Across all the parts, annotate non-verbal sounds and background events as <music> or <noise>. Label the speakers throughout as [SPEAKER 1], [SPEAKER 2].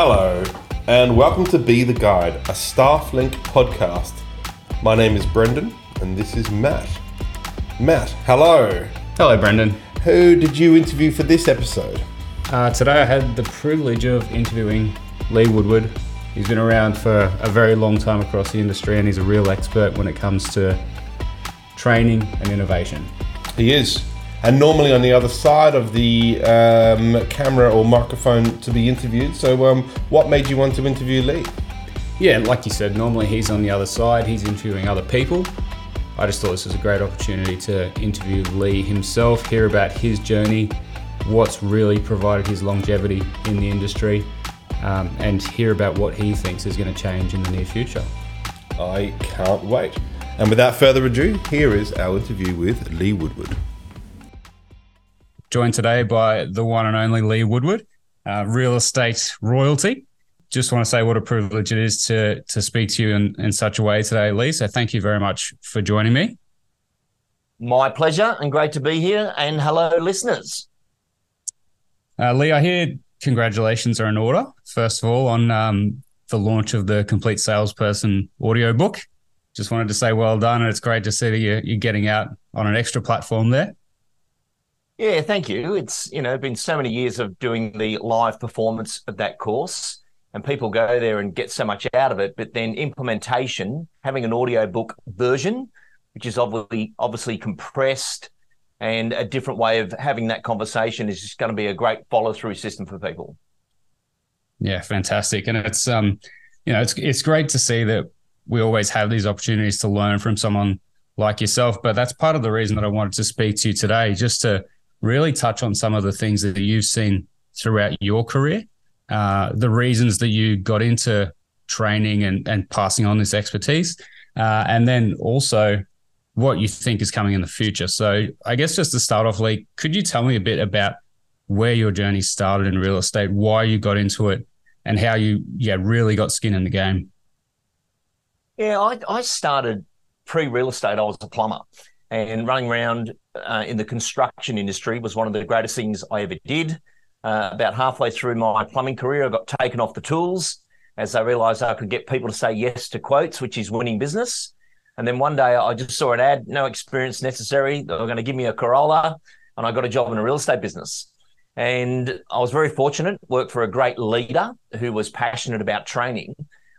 [SPEAKER 1] Hello, and welcome to Be the Guide, a Stafflink podcast. My name is Brendan, and this is Matt. Matt, hello.
[SPEAKER 2] Hello, Brendan.
[SPEAKER 1] Who did you interview for this episode?
[SPEAKER 2] Uh, today I had the privilege of interviewing Lee Woodward. He's been around for a very long time across the industry and he's a real expert when it comes to training and innovation.
[SPEAKER 1] He is. And normally on the other side of the um, camera or microphone to be interviewed. So, um, what made you want to interview Lee?
[SPEAKER 2] Yeah, like you said, normally he's on the other side, he's interviewing other people. I just thought this was a great opportunity to interview Lee himself, hear about his journey, what's really provided his longevity in the industry, um, and hear about what he thinks is going to change in the near future.
[SPEAKER 1] I can't wait. And without further ado, here is our interview with Lee Woodward.
[SPEAKER 2] Joined today by the one and only Lee Woodward, uh, real estate royalty just want to say what a privilege it is to to speak to you in, in such a way today, Lee. So thank you very much for joining me.
[SPEAKER 3] My pleasure and great to be here. And hello, listeners.
[SPEAKER 2] Uh, Lee, I hear congratulations are in order. First of all, on um, the launch of the Complete Salesperson audiobook. Just wanted to say well done. And it's great to see that you're, you're getting out on an extra platform there.
[SPEAKER 3] Yeah, thank you. It's, you know, been so many years of doing the live performance of that course and people go there and get so much out of it. But then implementation, having an audio book version, which is obviously obviously compressed and a different way of having that conversation is just going to be a great follow through system for people.
[SPEAKER 2] Yeah, fantastic. And it's um, you know, it's it's great to see that we always have these opportunities to learn from someone like yourself. But that's part of the reason that I wanted to speak to you today, just to really touch on some of the things that you've seen throughout your career uh, the reasons that you got into training and, and passing on this expertise, uh, and then also what you think is coming in the future. So, I guess just to start off, Lee, could you tell me a bit about where your journey started in real estate, why you got into it, and how you yeah really got skin in the game?
[SPEAKER 3] Yeah, I, I started pre real estate. I was a plumber, and running around uh, in the construction industry was one of the greatest things I ever did. Uh, about halfway through my plumbing career, I got taken off the tools as I realized I could get people to say yes to quotes, which is winning business. And then one day I just saw an ad, no experience necessary. They were going to give me a Corolla, and I got a job in a real estate business. And I was very fortunate, worked for a great leader who was passionate about training,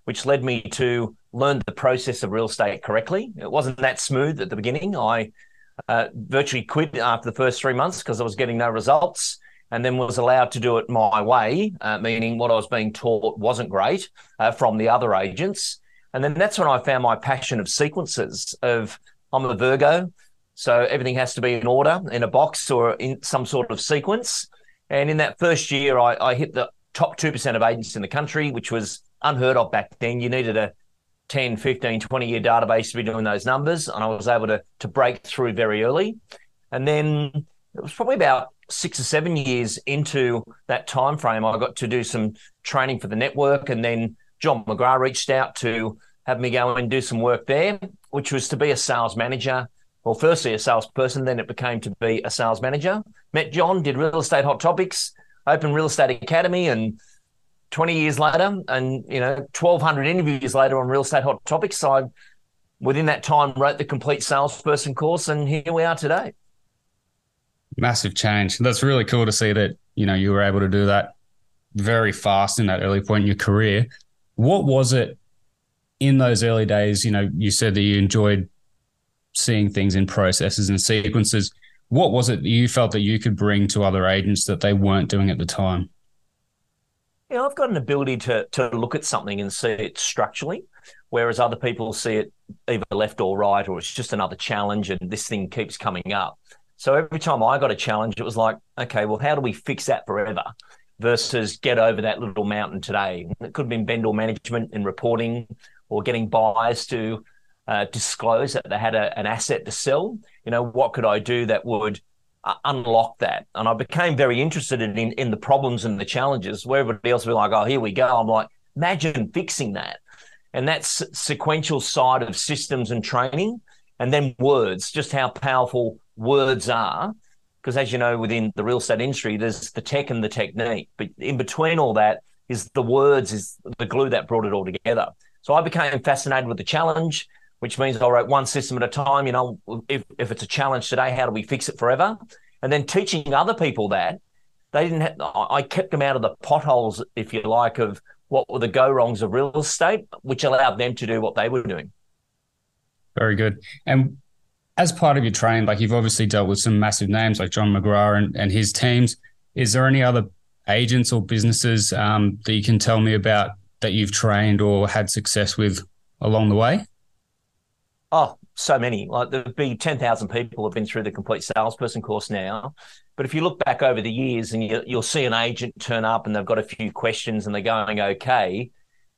[SPEAKER 3] which led me to learn the process of real estate correctly. It wasn't that smooth at the beginning. I uh, virtually quit after the first three months because I was getting no results and then was allowed to do it my way, uh, meaning what I was being taught wasn't great uh, from the other agents. And then that's when I found my passion of sequences of I'm a Virgo, so everything has to be in order in a box or in some sort of sequence. And in that first year, I, I hit the top 2% of agents in the country, which was unheard of back then. You needed a 10, 15, 20 year database to be doing those numbers. And I was able to, to break through very early. And then it was probably about six or seven years into that time frame, I got to do some training for the network, and then John McGrath reached out to have me go and do some work there, which was to be a sales manager. Well, firstly a salesperson, then it became to be a sales manager. Met John, did real estate hot topics, opened real estate academy, and 20 years later, and you know, 1,200 interviews later on real estate hot topics, So I within that time wrote the complete salesperson course, and here we are today
[SPEAKER 2] massive change. That's really cool to see that, you know, you were able to do that very fast in that early point in your career. What was it in those early days? You know, you said that you enjoyed seeing things in processes and sequences. What was it that you felt that you could bring to other agents that they weren't doing at the time?
[SPEAKER 3] Yeah, I've got an ability to to look at something and see it structurally, whereas other people see it either left or right, or it's just another challenge and this thing keeps coming up. So every time I got a challenge, it was like, okay, well, how do we fix that forever versus get over that little mountain today? It could have been vendor management and reporting or getting buyers to uh, disclose that they had a, an asset to sell. You know, what could I do that would unlock that? And I became very interested in, in the problems and the challenges where everybody else would be like, oh, here we go. I'm like, imagine fixing that. And that's sequential side of systems and training. And then words, just how powerful words are, because as you know, within the real estate industry, there's the tech and the technique. But in between all that is the words is the glue that brought it all together. So I became fascinated with the challenge, which means I wrote one system at a time. You know, if, if it's a challenge today, how do we fix it forever? And then teaching other people that they didn't have, I kept them out of the potholes, if you like, of what were the go wrongs of real estate, which allowed them to do what they were doing.
[SPEAKER 2] Very good. And as part of your training, like you've obviously dealt with some massive names like John McGrath and, and his teams. Is there any other agents or businesses um, that you can tell me about that you've trained or had success with along the way?
[SPEAKER 3] Oh, so many. Like there'd be 10,000 people have been through the complete salesperson course now. But if you look back over the years and you, will see an agent turn up and they've got a few questions and they're going okay.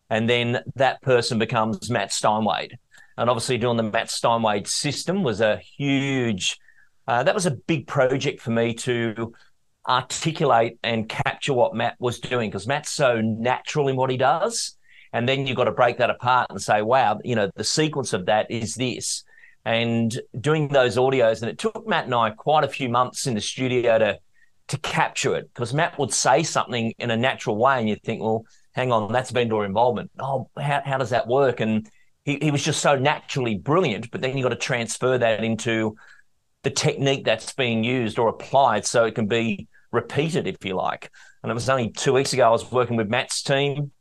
[SPEAKER 3] And then that person becomes Matt Steinwade. And obviously doing the Matt Steinwade system was a huge, uh, that was a big project for me to articulate and capture what Matt was doing because Matt's so natural in what he does. And then you've got to break that apart and say, wow, you know, the sequence of that is this. And doing those audios, and it took Matt and I quite a few months in the studio to to capture it because Matt would say something in a natural way, and you think, well, hang on, that's vendor involvement. Oh, how, how does that work? And he, he was just so naturally brilliant, but then you've got to transfer that into the technique that's being used or applied so it can be repeated, if you like. And it was only two weeks ago I was working with Matt's team.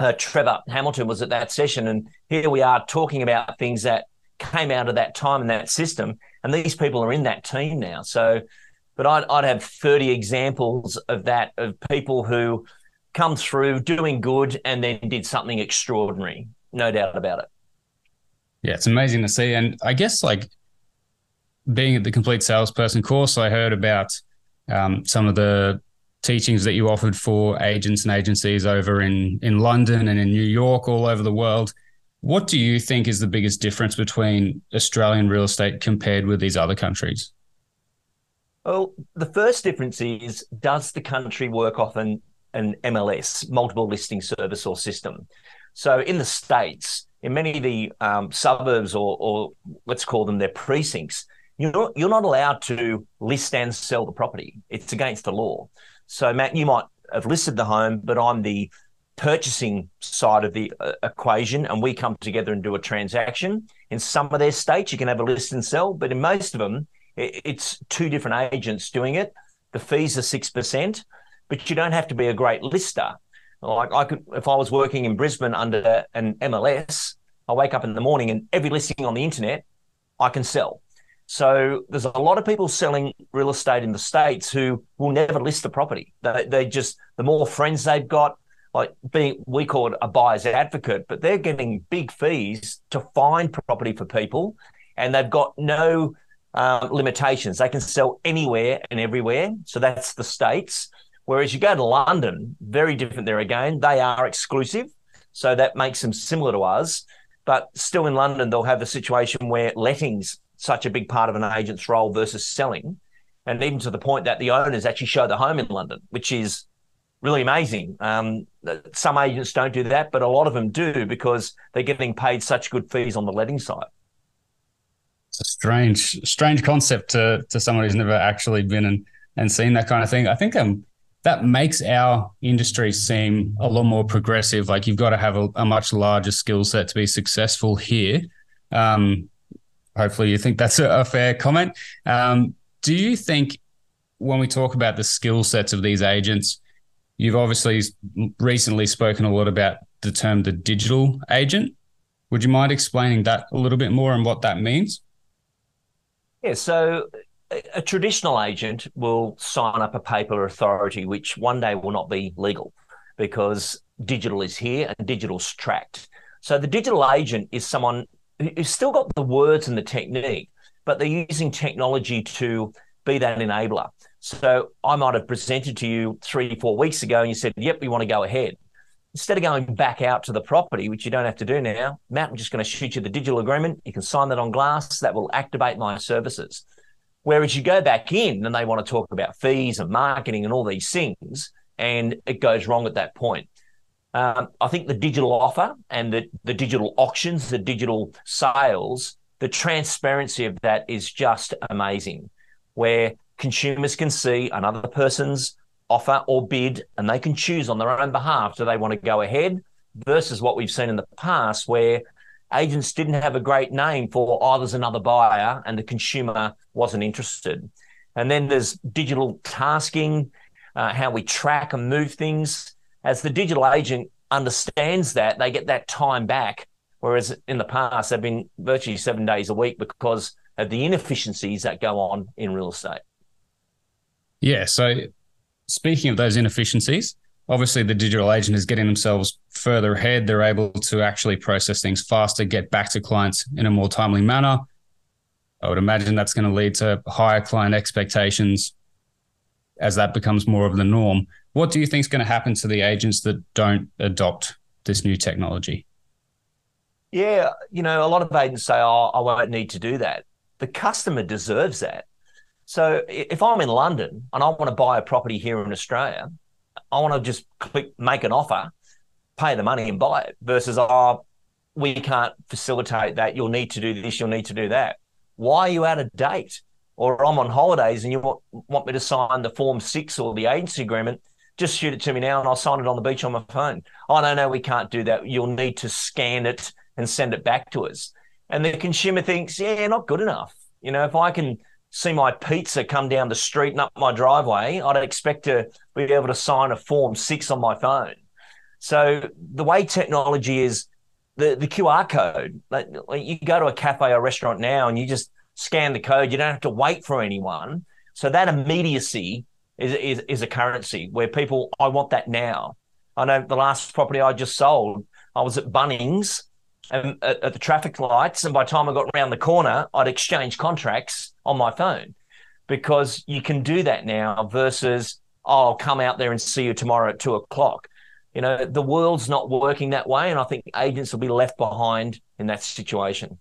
[SPEAKER 3] Uh, Trevor Hamilton was at that session, and here we are talking about things that came out of that time and that system. And these people are in that team now. So, but I'd, I'd have 30 examples of that, of people who come through doing good and then did something extraordinary. No doubt about it.
[SPEAKER 2] Yeah, it's amazing to see. And I guess like being at the complete salesperson course, I heard about um, some of the teachings that you offered for agents and agencies over in in London and in New York, all over the world. What do you think is the biggest difference between Australian real estate compared with these other countries?
[SPEAKER 3] Well, the first difference is does the country work off an, an MLS, multiple listing service or system? So in the States, in many of the um, suburbs or, or let's call them their precincts, you're not, you're not allowed to list and sell the property. It's against the law. So, Matt, you might have listed the home, but I'm the purchasing side of the uh, equation, and we come together and do a transaction. In some of their states, you can have a list and sell, but in most of them, it, it's two different agents doing it. The fees are six percent, but you don't have to be a great lister. Like I could, if I was working in Brisbane under an MLS, I wake up in the morning and every listing on the internet I can sell. So there's a lot of people selling real estate in the states who will never list a property. They, they just the more friends they've got, like being we call it a buyer's advocate, but they're getting big fees to find property for people, and they've got no um, limitations. They can sell anywhere and everywhere. So that's the states. Whereas you go to London, very different there again. They are exclusive, so that makes them similar to us. But still in London, they'll have a situation where lettings such a big part of an agent's role versus selling. And even to the point that the owners actually show the home in London, which is really amazing. Um, some agents don't do that, but a lot of them do because they're getting paid such good fees on the letting side.
[SPEAKER 2] It's a strange, strange concept to to someone who's never actually been and and seen that kind of thing. I think um that makes our industry seem a lot more progressive. Like you've got to have a, a much larger skill set to be successful here. Um, hopefully you think that's a, a fair comment. Um, do you think when we talk about the skill sets of these agents, you've obviously recently spoken a lot about the term the digital agent. Would you mind explaining that a little bit more and what that means?
[SPEAKER 3] Yeah, so a traditional agent will sign up a paper authority, which one day will not be legal because digital is here and digital's tracked. So the digital agent is someone who's still got the words and the technique, but they're using technology to be that enabler. So I might have presented to you three, four weeks ago, and you said, "Yep, we want to go ahead." Instead of going back out to the property, which you don't have to do now, Matt, I'm just going to shoot you the digital agreement. You can sign that on glass. That will activate my services. Whereas you go back in and they want to talk about fees and marketing and all these things, and it goes wrong at that point. Um, I think the digital offer and the, the digital auctions, the digital sales, the transparency of that is just amazing, where consumers can see another person's offer or bid, and they can choose on their own behalf do they want to go ahead versus what we've seen in the past where agents didn't have a great name for, oh, there's another buyer, and the consumer wasn't interested. And then there's digital tasking, uh, how we track and move things. As the digital agent understands that, they get that time back. Whereas in the past, they've been virtually seven days a week because of the inefficiencies that go on in real estate.
[SPEAKER 2] Yeah. So, speaking of those inefficiencies, obviously the digital agent is getting themselves further ahead. They're able to actually process things faster, get back to clients in a more timely manner. I would imagine that's going to lead to higher client expectations as that becomes more of the norm. What do you think is going to happen to the agents that don't adopt this new technology?
[SPEAKER 3] Yeah, you know, a lot of agents say, "Oh, I won't need to do that." The customer deserves that. So if I'm in London and I want to buy a property here in Australia, I want to just click make an offer, pay the money and buy it versus, oh, we can't facilitate that. You'll need to do this, you'll need to do that. Why are you out of date? Or I'm on holidays and you want, want me to sign the Form 6 or the agency agreement, just shoot it to me now and I'll sign it on the beach on my phone. Oh, no, no, we can't do that. You'll need to scan it and send it back to us. And the consumer thinks, yeah, not good enough. You know, if I can see my pizza come down the street and up my driveway, I'd expect to be able to sign a form six on my phone. So the way technology is, the, the QR code, like, you go to a cafe or restaurant now and you just scan the code, you don't have to wait for anyone. So that immediacy is, is, is a currency where people, I want that now. I know the last property I just sold, I was at Bunnings and at, at the traffic lights, and by the time I got around the corner, I'd exchange contracts on my phone because you can do that now versus, oh, I'll come out there and see you tomorrow at two o'clock. You know, the world's not working that way. And I think agents will be left behind in that situation.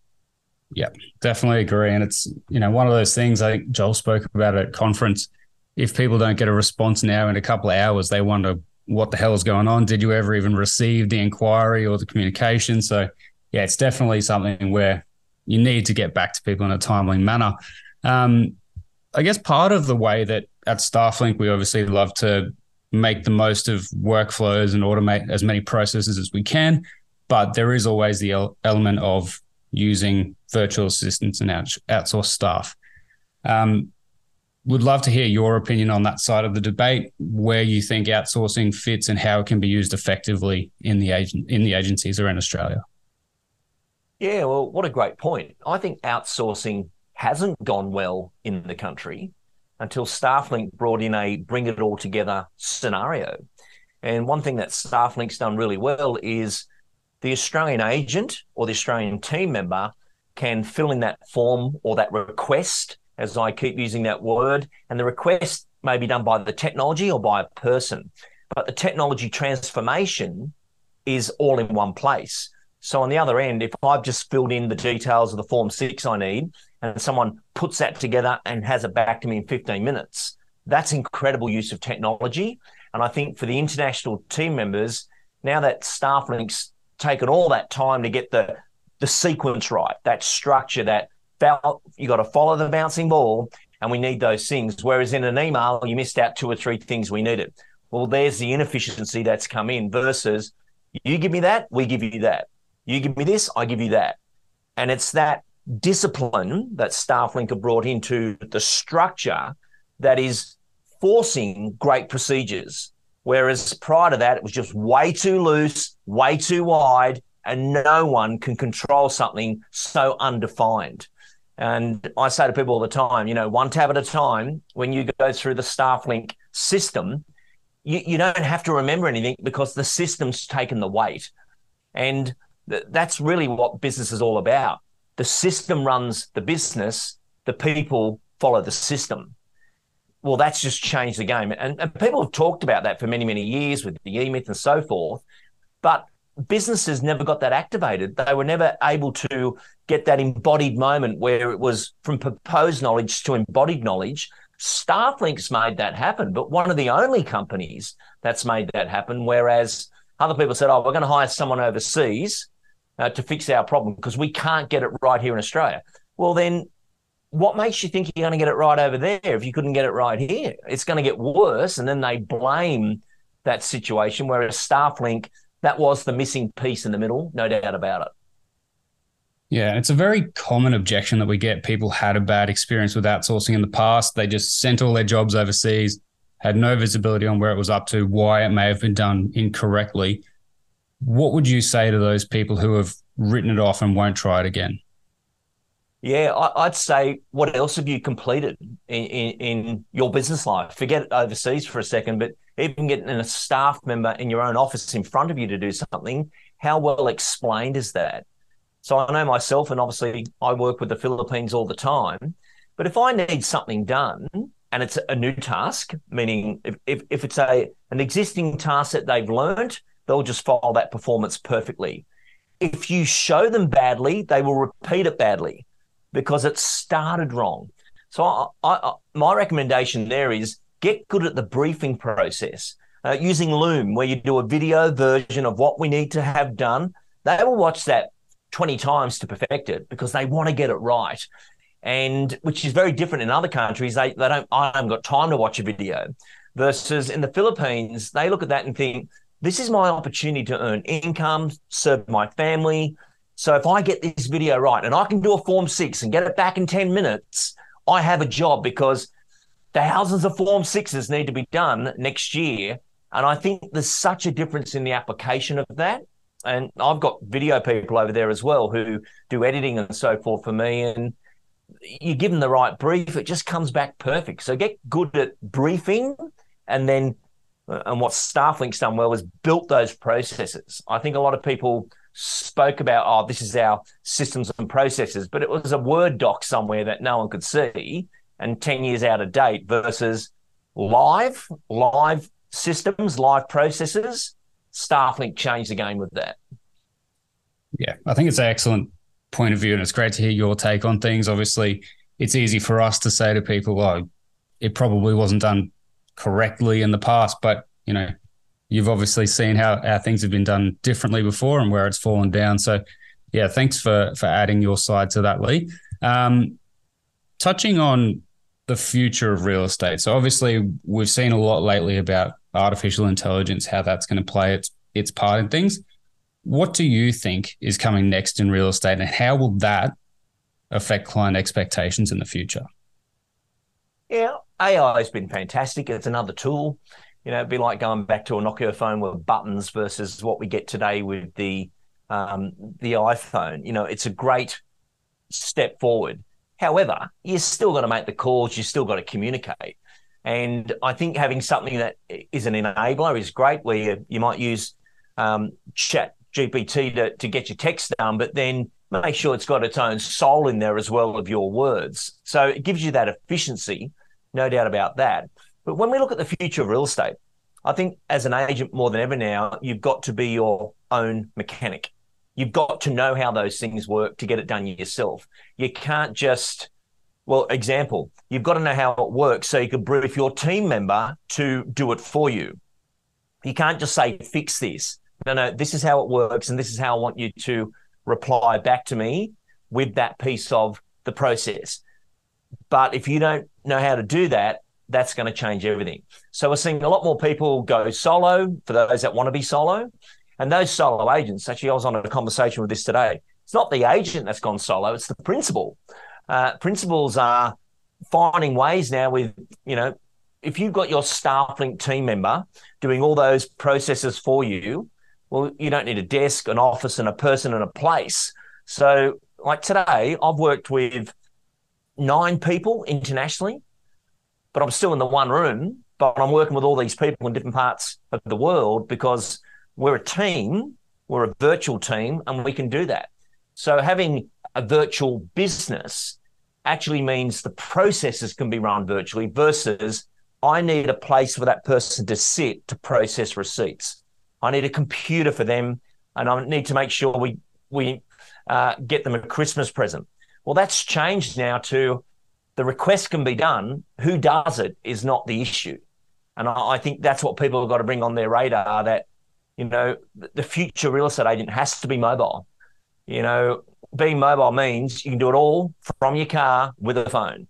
[SPEAKER 2] Yeah, definitely agree. And it's, you know, one of those things I think Joel spoke about at conference. If people don't get a response now in a couple of hours, they wonder what the hell is going on. Did you ever even receive the inquiry or the communication? So, yeah, it's definitely something where you need to get back to people in a timely manner. Um, I guess part of the way that at StaffLink we obviously love to make the most of workflows and automate as many processes as we can, but there is always the element of using virtual assistants and out- outsourced staff. Um, would love to hear your opinion on that side of the debate, where you think outsourcing fits and how it can be used effectively in the agent in the agencies around Australia.
[SPEAKER 3] Yeah, well, what a great point. I think outsourcing hasn't gone well in the country until StaffLink brought in a bring it all together scenario. And one thing that StaffLink's done really well is the Australian agent or the Australian team member can fill in that form or that request, as I keep using that word, and the request may be done by the technology or by a person. But the technology transformation is all in one place. So on the other end, if I've just filled in the details of the form six I need, and someone puts that together and has it back to me in 15 minutes, that's incredible use of technology. And I think for the international team members, now that StaffLink's taken all that time to get the the sequence right, that structure, that you got to follow the bouncing ball, and we need those things. Whereas in an email, you missed out two or three things we needed. Well, there's the inefficiency that's come in versus you give me that, we give you that. You give me this, I give you that. And it's that discipline that StaffLink have brought into the structure that is forcing great procedures. Whereas prior to that, it was just way too loose, way too wide, and no one can control something so undefined. And I say to people all the time, you know, one tab at a time, when you go through the StaffLink system, you, you don't have to remember anything because the system's taken the weight. And that's really what business is all about. The system runs the business, the people follow the system. Well, that's just changed the game. And, and people have talked about that for many, many years with the E and so forth. But businesses never got that activated. They were never able to get that embodied moment where it was from proposed knowledge to embodied knowledge. StaffLink's made that happen, but one of the only companies that's made that happen. Whereas other people said, oh, we're going to hire someone overseas uh, to fix our problem because we can't get it right here in Australia. Well, then what makes you think you're going to get it right over there if you couldn't get it right here? It's going to get worse. And then they blame that situation, whereas StaffLink, that was the missing piece in the middle, no doubt about it.
[SPEAKER 2] Yeah, it's a very common objection that we get. People had a bad experience with outsourcing in the past. They just sent all their jobs overseas, had no visibility on where it was up to, why it may have been done incorrectly. What would you say to those people who have written it off and won't try it again?
[SPEAKER 3] Yeah, I, would say, what else have you completed in, in, in, your business life? Forget overseas for a second, but even getting a staff member in your own office in front of you to do something, how well explained is that? So I know myself, and obviously I work with the Philippines all the time. But if I need something done and it's a new task, meaning if, if, if it's a an existing task that they've learned, they'll just follow that performance perfectly. If you show them badly, they will repeat it badly because it started wrong. So I, I, my recommendation there is get good at the briefing process. Uh, using Loom, where you do a video version of what we need to have done, they will watch that 20 times to perfect it because they want to get it right. And which is very different in other countries. They, they don't, I haven't got time to watch a video. Versus in the Philippines, they look at that and think, this is my opportunity to earn income, serve my family, so if I get this video right and I can do a form six and get it back in 10 minutes, I have a job because thousands of form sixes need to be done next year. And I think there's such a difference in the application of that. And I've got video people over there as well who do editing and so forth for me. And you give them the right brief, it just comes back perfect. So get good at briefing and then uh, and what StaffLink's done well is built those processes. I think a lot of people spoke about, oh, this is our systems and processes, but it was a Word doc somewhere that no one could see and 10 years out of date versus live, live systems, live processes. StaffLink changed the game with that.
[SPEAKER 2] Yeah, I think it's an excellent point of view, and it's great to hear your take on things. Obviously, it's easy for us to say to people, "Oh, it probably wasn't done correctly in the past," but you know, you've obviously seen how, how things have been done differently before and where it's fallen down. So, yeah, thanks for for adding your side to that, Lee. Um, touching on the future of real estate. So, obviously, we've seen a lot lately about artificial intelligence, how that's going to play its its part in things. What do you think is coming next in real estate, and how will that affect client expectations in the future?
[SPEAKER 3] Yeah, AI has been fantastic. It's another tool you know, it'd be like going back to a Nokia phone with buttons versus what we get today with the um, the iPhone. You know, it's a great step forward. However, you're still got to make the calls. You still got to communicate. And I think having something that is an enabler is great, where you, you might use um, Chat GPT to, to get your text done, but then make sure it's got its own soul in there as well of your words. So it gives you that efficiency, no doubt about that. But when we look at the future of real estate, I think as an agent more than ever now, you've got to be your own mechanic. You've got to know how those things work to get it done yourself. You can't just, well, example, you've got to know how it works so you can brief your team member to do it for you. You can't just say, fix this. No, no, this is how it works. And this is how I want you to reply back to me with that piece of the process. But if you don't know how to do that, that's going to change everything. So we're seeing a lot more people go solo for those that want to be solo. And those solo agents, actually, I was on a conversation with this today. It's not the agent that's gone solo, it's the principal. Uh, principals are finding ways now with, you know, if you've got your StaffLink team member doing all those processes for you, well, you don't need a desk, an office, and a person and a place. So, like today, I've worked with nine people internationally but I'm still in the one room, but I'm working with all these people in different parts of the world because we're a team, we're a virtual team, and we can do that. So having a virtual business actually means the processes can be run virtually versus I need a place for that person to sit to process receipts. I need a computer for them, and I need to make sure we we uh, get them a Christmas present. Well, that's changed now to the request can be done. Who does it is not the issue. And I, think that's what people have got to bring on their radar that, you know, the future real estate agent has to be mobile. You know, being mobile means you can do it all from your car with a phone.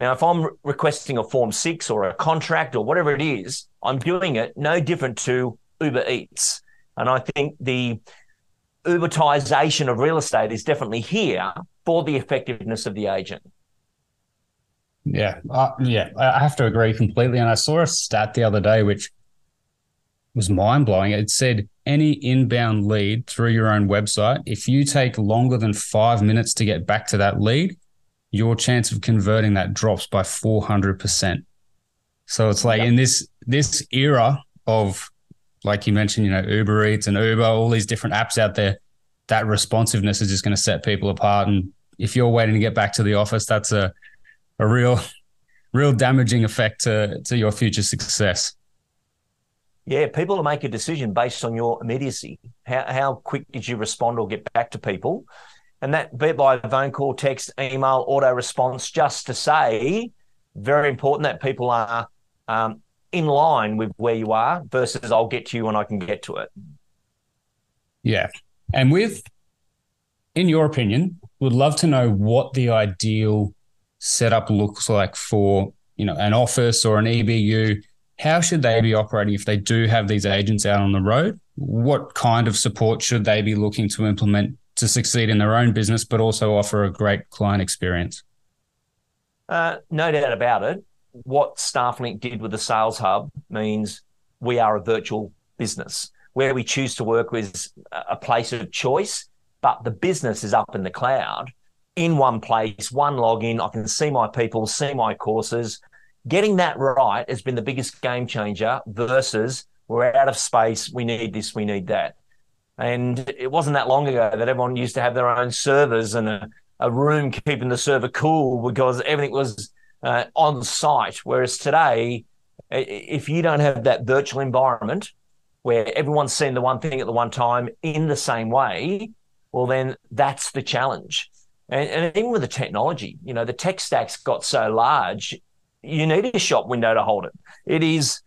[SPEAKER 3] Now, if I'm requesting a Form 6 or a contract or whatever it is, I'm doing it no different to Uber Eats. And I think the Ubertization of real estate is definitely here for the effectiveness of the agent.
[SPEAKER 2] Yeah, uh, yeah, I have to agree completely. And I saw a stat the other day which was mind blowing. It said any inbound lead through your own website, if you take longer than five minutes to get back to that lead, your chance of converting that drops by 400%. So it's like yep. in this this era of like you mentioned, you know, Uber Eats and Uber, all these different apps out there, that responsiveness is just going to set people apart. And if you're waiting to get back to the office, that's a a real <laughs> real damaging effect to to your future success.
[SPEAKER 3] Yeah, people will make a decision based on your immediacy. How how quick did you respond or get back to people? And that be it by phone call, text, email, auto response, just to say, very important that people are um, in line with where you are versus I'll get to you when I can get to it.
[SPEAKER 2] Yeah. And with, in your opinion, would love to know what the ideal setup looks like for, you know, an office or an EBU. How should they be operating if they do have these agents out on the road? What kind of support should they be looking to implement to succeed in their own business, but also offer a great client experience?
[SPEAKER 3] Uh, no doubt about it. What StaffLink did with the Sales Hub means we are a virtual business where we choose to work is a place of choice, but the business is up in the cloud in one place, one login. I can see my people, see my courses. Getting that right has been the biggest game changer versus we're out of space. We need this, we need that. And it wasn't that long ago that everyone used to have their own servers and a, a room keeping the server cool because everything was uh, on site. Whereas today, if you don't have that virtual environment where everyone's seeing the one thing at the one time in the same way, well, then that's the challenge. And, and even with the technology, you know, the tech stack's got so large, you need a shop window to hold it. It is,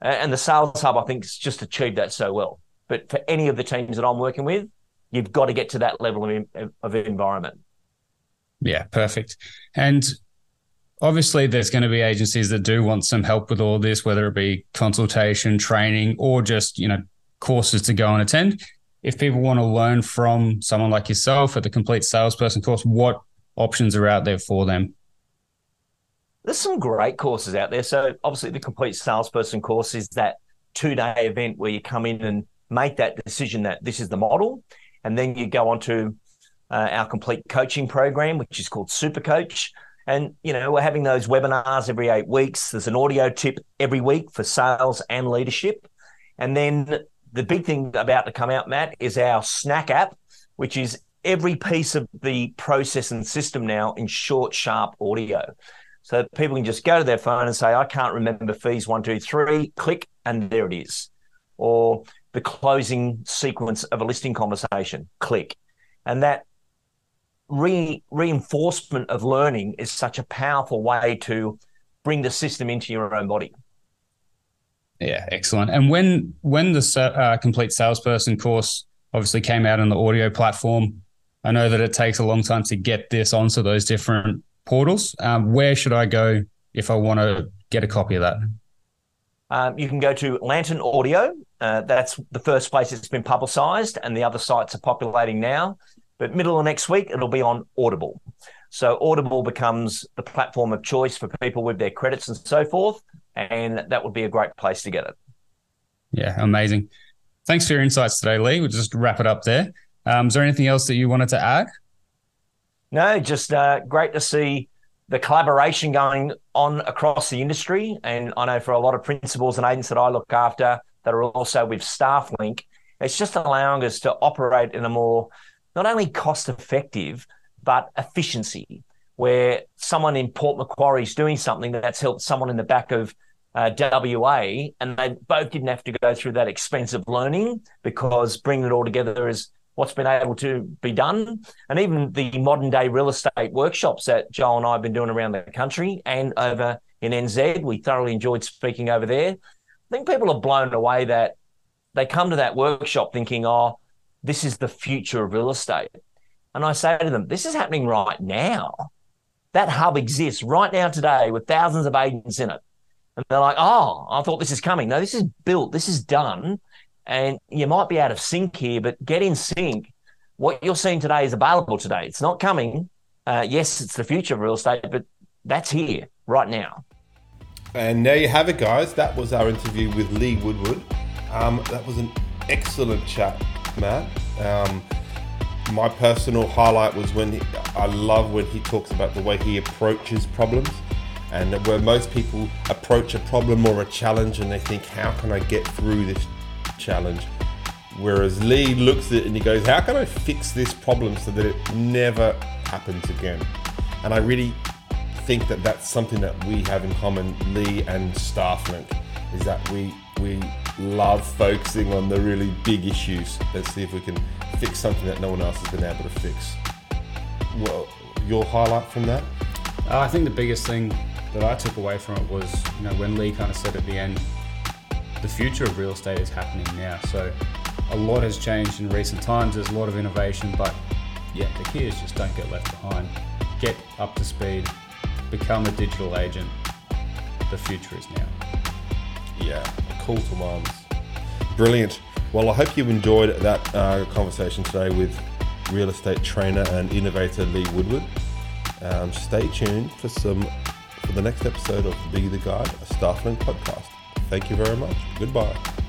[SPEAKER 3] and the sales hub, I think, has just achieved that so well. But for any of the teams that I'm working with, you've got to get to that level of, of environment.
[SPEAKER 2] Yeah, perfect. And obviously, there's going to be agencies that do want some help with all this, whether it be consultation, training, or just you know courses to go and attend. If people want to learn from someone like yourself at the Complete Salesperson course, what options are out there for them?
[SPEAKER 3] There's some great courses out there. So obviously, the Complete Salesperson course is that two day event where you come in and make that decision that this is the model. And then you go on to uh, our complete coaching program, which is called Super Coach. And, you know, we're having those webinars every eight weeks. There's an audio tip every week for sales and leadership. And then the big thing about to come out, Matt, is our snack app, which is every piece of the process and system now in short, sharp audio. So people can just go to their phone and say, I can't remember fees one, two, three, click, and there it is. Or the closing sequence of a listing conversation. Click. And that re- reinforcement of learning is such a powerful way to bring the system into your own body.
[SPEAKER 2] Yeah, excellent. And when when the uh, complete salesperson course obviously came out on the audio platform, I know that it takes a long time to get this onto those different portals. Um, where should I go if I want to get a copy of that?
[SPEAKER 3] Um, you can go to Lantern Audio. Uh, that's the first place it's been publicised, and the other sites are populating now. But middle of next week, it'll be on Audible. So Audible becomes the platform of choice for people with their credits and so forth, and that would be a great place to get it.
[SPEAKER 2] Yeah, amazing. Thanks for your insights today, Lee. We'll just wrap it up there. Um, is there anything else that you wanted to add?
[SPEAKER 3] No, just uh, great to see the collaboration going on across the industry. And I know for a lot of principals and agents that I look after that are also with StaffLink, it's just allowing us to operate in a more not only cost effective, but efficiency, where someone in Port Macquarie is doing something that's helped someone in the back of uh, WA, and they both didn't have to go through that expensive learning because bringing it all together is what's been able to be done, and even the modern day real estate workshops that Joel and I have been doing around the country and over in NZ. We thoroughly enjoyed speaking over there. I think people are blown away that they come to that workshop thinking, oh, this is the future of real estate. And I say to them, this is happening right now. That hub exists right now today with thousands of agents in it. And they're like, oh, I thought this is coming. No, this is built, this is done. And you might be out of sync here, but get in sync. What you're seeing today is available today. It's not coming. Uh, yes, it's the future of real estate, but that's here right now.
[SPEAKER 1] And there you have it, guys. That was our interview with Lee Woodward. Um, that was an excellent chat, Matt. Um, my personal highlight was when he, I love when he talks about the way he approaches problems and where most people approach a problem or a challenge and they think, how can I get through this challenge? Whereas Lee looks at it and he goes, how can I fix this problem so that it never happens again? And I really think that that's something that we have in common, Lee and Stafflink, is that we we love focusing on the really big issues. Let's see if we can fix something that no one else has been able to fix. Well, your highlight from that?
[SPEAKER 2] Uh, I think the biggest thing that I took away from it was, you know, when Lee kind of said at the end, the future of real estate is happening now. So a lot has changed in recent times. There's a lot of innovation, but yeah, the key is just don't get left behind. Get up to speed, become a digital agent. The future is now.
[SPEAKER 1] Yeah, cool to arms. Brilliant. Well, I hope you enjoyed that uh, conversation today with real estate trainer and innovator Lee Woodward. Um, stay tuned for some for the next episode of Be the Guide, a Stafflink podcast. Thank you very much. Goodbye.